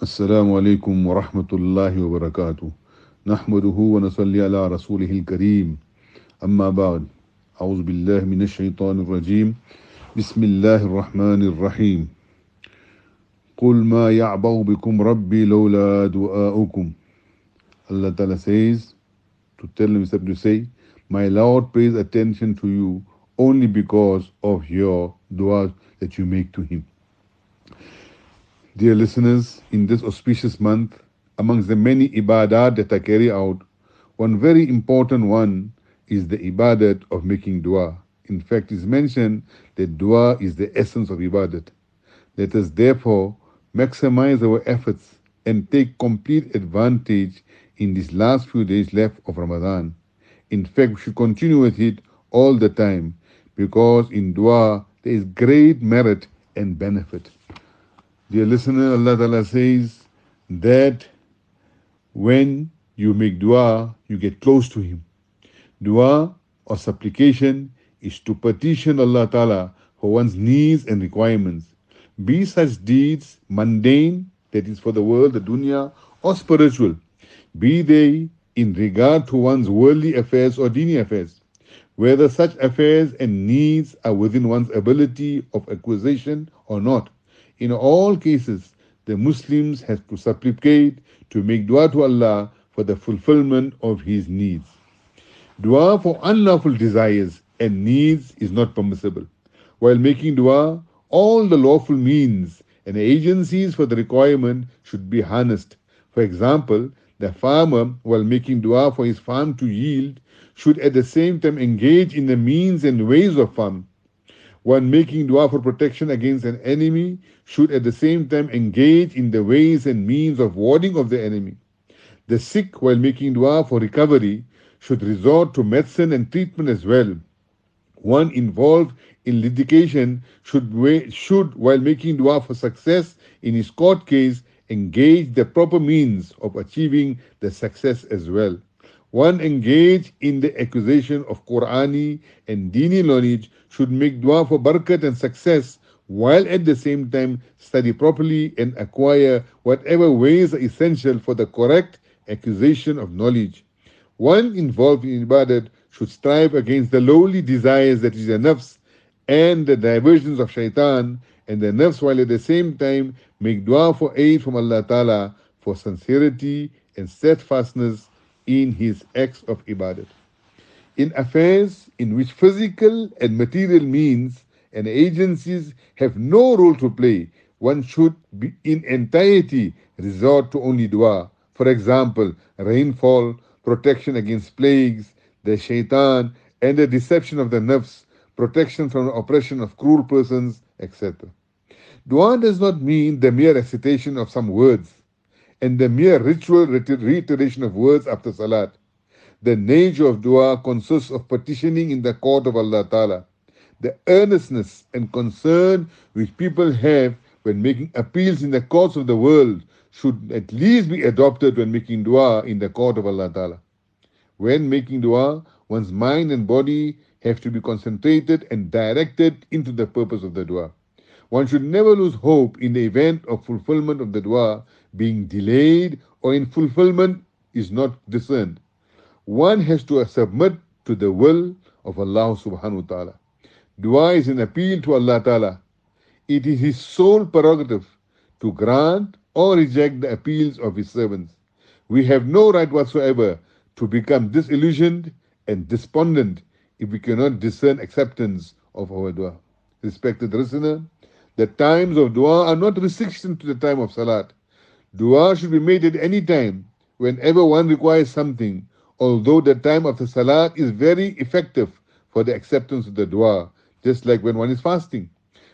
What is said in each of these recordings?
السلام عليكم ورحمة الله وبركاته. نحمده ونصلي على رسوله الكريم. أما بعد أعوذ بالله من الشيطان الرجيم. بسم الله الرحمن الرحيم. قل ما يعبأ بكم ربي لولا دعاؤكم. Allah Ta'ala says to tell him to say my Lord pays attention to you only because of your dua that you make to him. Dear listeners, in this auspicious month, amongst the many ibadat that I carry out, one very important one is the ibadat of making dua. In fact, it's mentioned that dua is the essence of ibadat. Let us therefore maximize our efforts and take complete advantage in these last few days left of Ramadan. In fact, we should continue with it all the time because in dua there is great merit and benefit. Dear listener, Allah Ta'ala says that when you make dua, you get close to Him. Dua or supplication is to petition Allah Ta'ala for one's needs and requirements. Be such deeds mundane, that is for the world, the dunya, or spiritual. Be they in regard to one's worldly affairs or dini affairs. Whether such affairs and needs are within one's ability of acquisition or not. In all cases, the Muslims have to supplicate to make dua to Allah for the fulfillment of his needs. Dua for unlawful desires and needs is not permissible. While making dua, all the lawful means and agencies for the requirement should be harnessed. For example, the farmer, while making dua for his farm to yield, should at the same time engage in the means and ways of farming. One making dua for protection against an enemy should at the same time engage in the ways and means of warding of the enemy. The sick, while making dua for recovery, should resort to medicine and treatment as well. One involved in litigation should, should, while making dua for success in his court case, engage the proper means of achieving the success as well. One engaged in the acquisition of Qurani and Dini knowledge should make dua for barakat and success while at the same time study properly and acquire whatever ways are essential for the correct acquisition of knowledge. One involved in ibadat should strive against the lowly desires that is the nafs and the diversions of shaitan and the nafs while at the same time make dua for aid from Allah Ta'ala for sincerity and steadfastness in his acts of ibadat. In affairs in which physical and material means and agencies have no role to play, one should be in entirety resort to only dua. For example, rainfall, protection against plagues, the shaitan, and the deception of the nafs, protection from the oppression of cruel persons, etc. Dua does not mean the mere recitation of some words and the mere ritual reiteration of words after salat. The nature of dua consists of petitioning in the court of Allah Ta'ala. The earnestness and concern which people have when making appeals in the courts of the world should at least be adopted when making dua in the court of Allah Ta'ala. When making dua, one's mind and body have to be concentrated and directed into the purpose of the dua. One should never lose hope in the event of fulfillment of the dua being delayed or in fulfillment is not discerned. One has to submit to the will of Allah subhanahu wa ta'ala. Dua is an appeal to Allah ta'ala. It is His sole prerogative to grant or reject the appeals of His servants. We have no right whatsoever to become disillusioned and despondent if we cannot discern acceptance of our dua. Respected listener, the times of dua are not restricted to the time of salat. Dua should be made at any time, whenever one requires something, although the time of the salat is very effective for the acceptance of the dua, just like when one is fasting.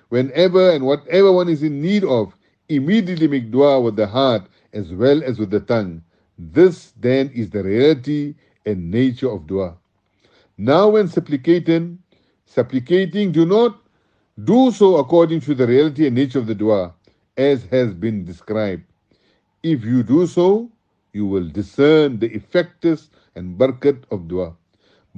Whenever and whatever one is in need of, immediately make dua with the heart as well as with the tongue. This then is the reality and nature of dua. Now when supplicating, supplicating, do not do so according to the reality and nature of the dua, as has been described. If you do so, you will discern the effectiveness and barakat of dua.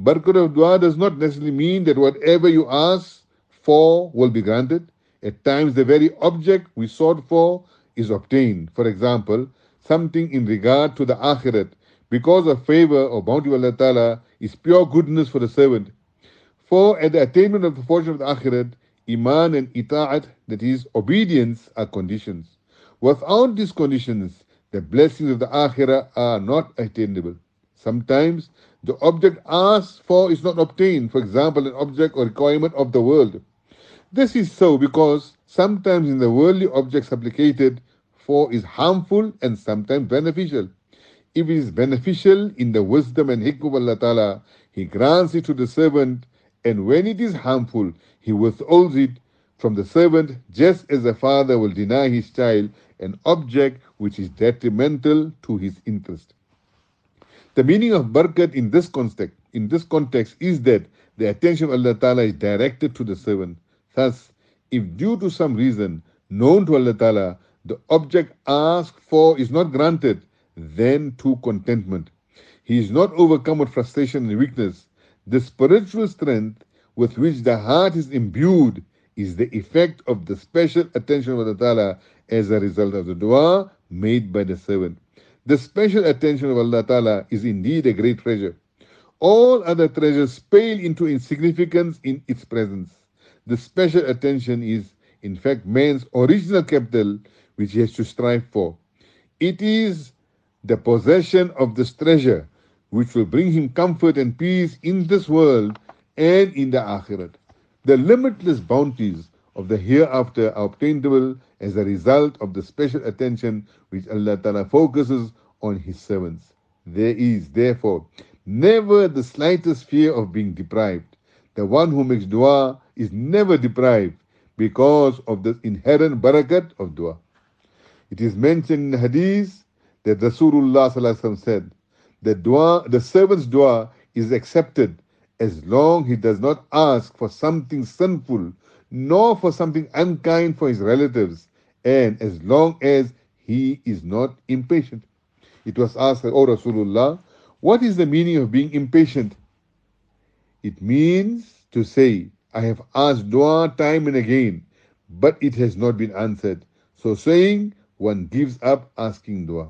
Barakat of dua does not necessarily mean that whatever you ask for will be granted. At times, the very object we sought for is obtained. For example, something in regard to the akhirat, because of favor or bounty of Allah Ta'ala, is pure goodness for the servant. For at the attainment of the fortune of the akhirat, iman and ita'at, that is, obedience, are conditions. Without these conditions, the blessings of the akhirah are not attainable. Sometimes the object asked for is not obtained, for example, an object or requirement of the world. This is so because sometimes in the worldly object supplicated for is harmful and sometimes beneficial. If it is beneficial in the wisdom and hikmah of Allah Ta'ala, He grants it to the servant, and when it is harmful, He withholds it from the servant, just as a father will deny his child an object which is detrimental to his interest. The meaning of barakat in this context, in this context is that the attention of Allah Ta'ala is directed to the servant. Thus, if due to some reason known to Allah Ta'ala, the object asked for is not granted, then to contentment. He is not overcome with frustration and weakness. The spiritual strength with which the heart is imbued is the effect of the special attention of Allah Ta'ala as a result of the dua made by the servant. The special attention of Allah Ta'ala is indeed a great treasure. All other treasures pale into insignificance in its presence. The special attention is, in fact, man's original capital which he has to strive for. It is the possession of this treasure which will bring him comfort and peace in this world and in the akhirat. The limitless bounties of the hereafter are obtainable as a result of the special attention which Allah Ta'ala focuses on His servants. There is, therefore, never the slightest fear of being deprived. The one who makes dua is never deprived because of the inherent barakat of dua. It is mentioned in Hadith that Rasulullah said, the dua, the servant's dua is accepted as long he does not ask for something sinful nor for something unkind for his relatives, and as long as he is not impatient. It was asked, O Rasulullah, what is the meaning of being impatient? It means to say, I have asked dua time and again, but it has not been answered. So saying, one gives up asking dua.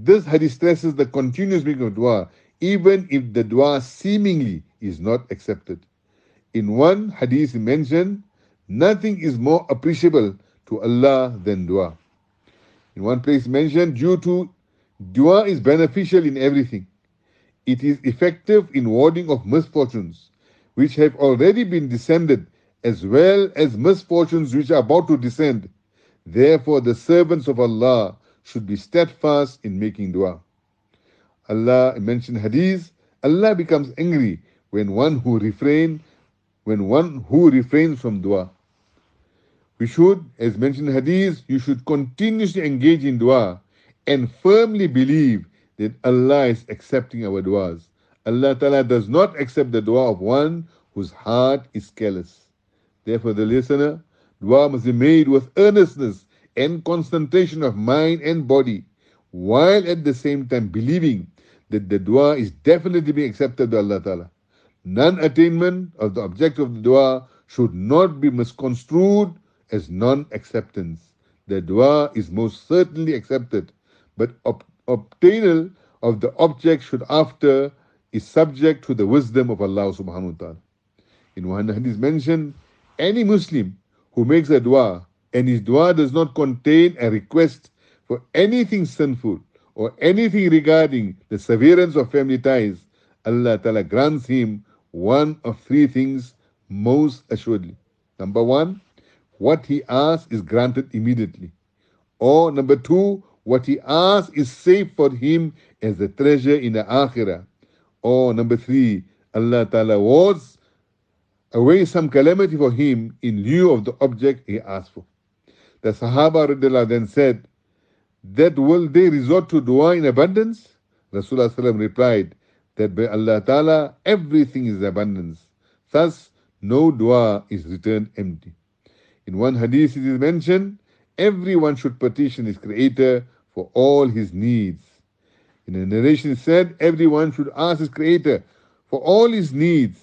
This hadith stresses the continuous making of dua, even if the dua seemingly is not accepted. In one hadith mentioned, nothing is more appreciable to Allah than dua. In one place mentioned, due to dua is beneficial in everything. It is effective in warding off misfortunes, which have already been descended, as well as misfortunes which are about to descend. Therefore, the servants of Allah should be steadfast in making dua. Allah mentioned hadith, Allah becomes angry when one who refrain when one who refrains from dua. We should, as mentioned hadith, you should continuously engage in dua and firmly believe that Allah is accepting our duas. Allah Ta'ala does not accept the dua of one whose heart is callous. Therefore, the listener, dua must be made with earnestness and concentration of mind and body, while at the same time believing that the dua is definitely being accepted by Allah Ta'ala. Non attainment of the object of the dua should not be misconstrued as non acceptance. The dua is most certainly accepted, but ob- obtainal of the object should after is subject to the wisdom of Allah subhanahu wa ta'ala. In one hadith mentioned, any Muslim who makes a dua and his dua does not contain a request for anything sinful or anything regarding the severance of family ties, Allah Ta'ala grants him one of three things most assuredly. Number one, what he asks is granted immediately. Or number two, what he asks is safe for him as a treasure in the akhirah. Or number three, Allah Ta'ala wards away some calamity for him in lieu of the object he asked for. The Sahaba then said, That will they resort to dua in abundance? Rasulullah replied, that by Allah Ta'ala everything is abundance. Thus, no dua is returned empty. In one hadith it is mentioned, everyone should petition his creator for all his needs. In a narration it said, everyone should ask his creator for all his needs,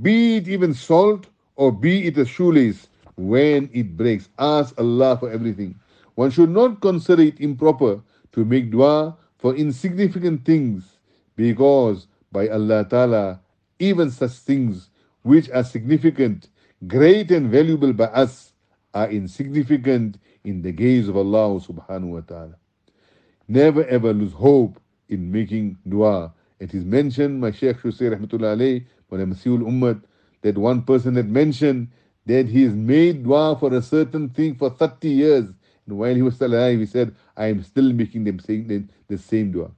be it even salt or be it a shoelace when it breaks. Ask Allah for everything. One should not consider it improper to make dua for insignificant things because by Allah Ta'ala, even such things which are significant, great and valuable by us are insignificant in the gaze of Allah subhanahu wa ta'ala. Never ever lose hope in making dua. It is mentioned, my Shaykh should say, Rahmatullah Masiul that one person had mentioned that he has made dua for a certain thing for 30 years. And while he was still alive, he said, I am still making them saying the, the same dua.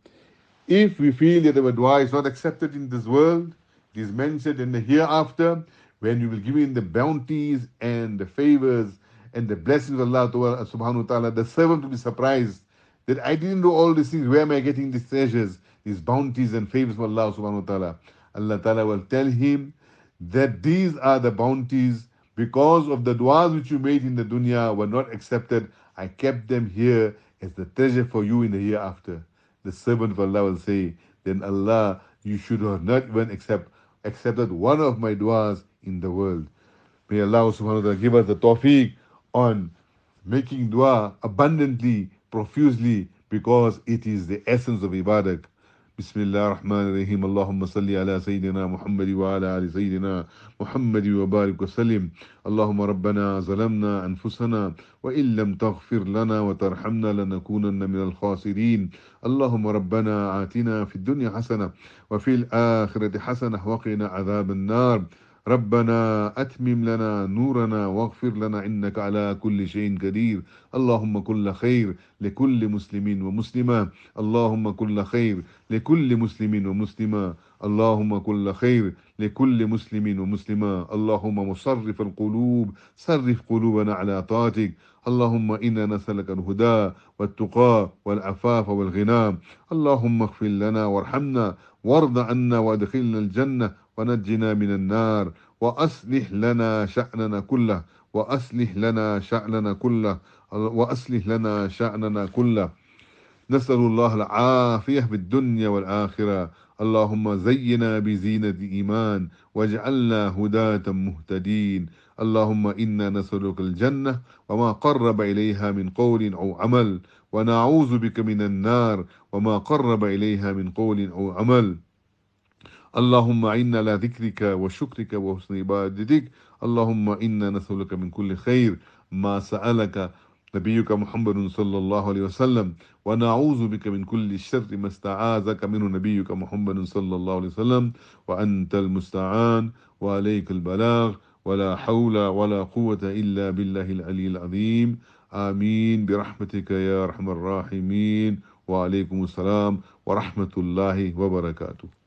If we feel that our dua is not accepted in this world, it is mentioned in the hereafter, when we will give in the bounties and the favors and the blessings of Allah subhanahu wa ta'ala, the servant will be surprised that I didn't do all these things. Where am I getting these treasures, these bounties and favors from Allah subhanahu wa ta'ala? Allah ta'ala will tell him that these are the bounties because of the du'as which you made in the dunya were not accepted. I kept them here as the treasure for you in the hereafter. The servant of Allah will say, then Allah, you should have not even accept, accepted one of my du'as in the world. May Allah subhanahu wa ta'ala give us the tawfiq on making dua abundantly, profusely, because it is the essence of ibadah. بسم الله الرحمن الرحيم اللهم صل على سيدنا محمد وعلى آل سيدنا محمد وبارك وسلم اللهم ربنا ظلمنا أنفسنا وإن لم تغفر لنا وترحمنا لنكونن من الخاسرين اللهم ربنا آتنا في الدنيا حسنة وفي الآخرة حسنة وقنا عذاب النار ربنا أتمم لنا نورنا واغفر لنا إنك على كل شيء قدير. اللهم كل خير لكل مسلم ومسلمة. اللهم كل خير لكل مسلم ومسلمة. اللهم كل خير لكل مسلم ومسلمة. اللهم مصرف القلوب صرف قلوبنا على طاعتك. اللهم إنا نسألك الهدى والتقى والعفاف والغنى. اللهم اغفر لنا وارحمنا وارض عنا وادخلنا الجنة. ونجنا من النار وأصلح لنا شأننا كله وأصلح لنا شأننا كله وأصلح لنا شأننا كله. نسأل الله العافية في الدنيا والآخرة. اللهم زينا بزينة الإيمان واجعلنا هداة مهتدين. اللهم إنا نسألك الجنة وما قرب إليها من قول أو عمل ونعوذ بك من النار وما قرب إليها من قول أو عمل. اللهم إنا على ذكرك وشكرك وحسن عبادتك. اللهم إنا نسألك من كل خير ما سألك. نبيك محمد صلى الله عليه وسلم. ونعوذ بك من كل شر ما استعاذك منه. نبيك محمد صلى الله عليه وسلم. وأنت المستعان وعليك البلاغ. ولا حول ولا قوة إلا بالله العلي العظيم. آمين. برحمتك يا أرحم الراحمين. وعليكم السلام ورحمة الله وبركاته.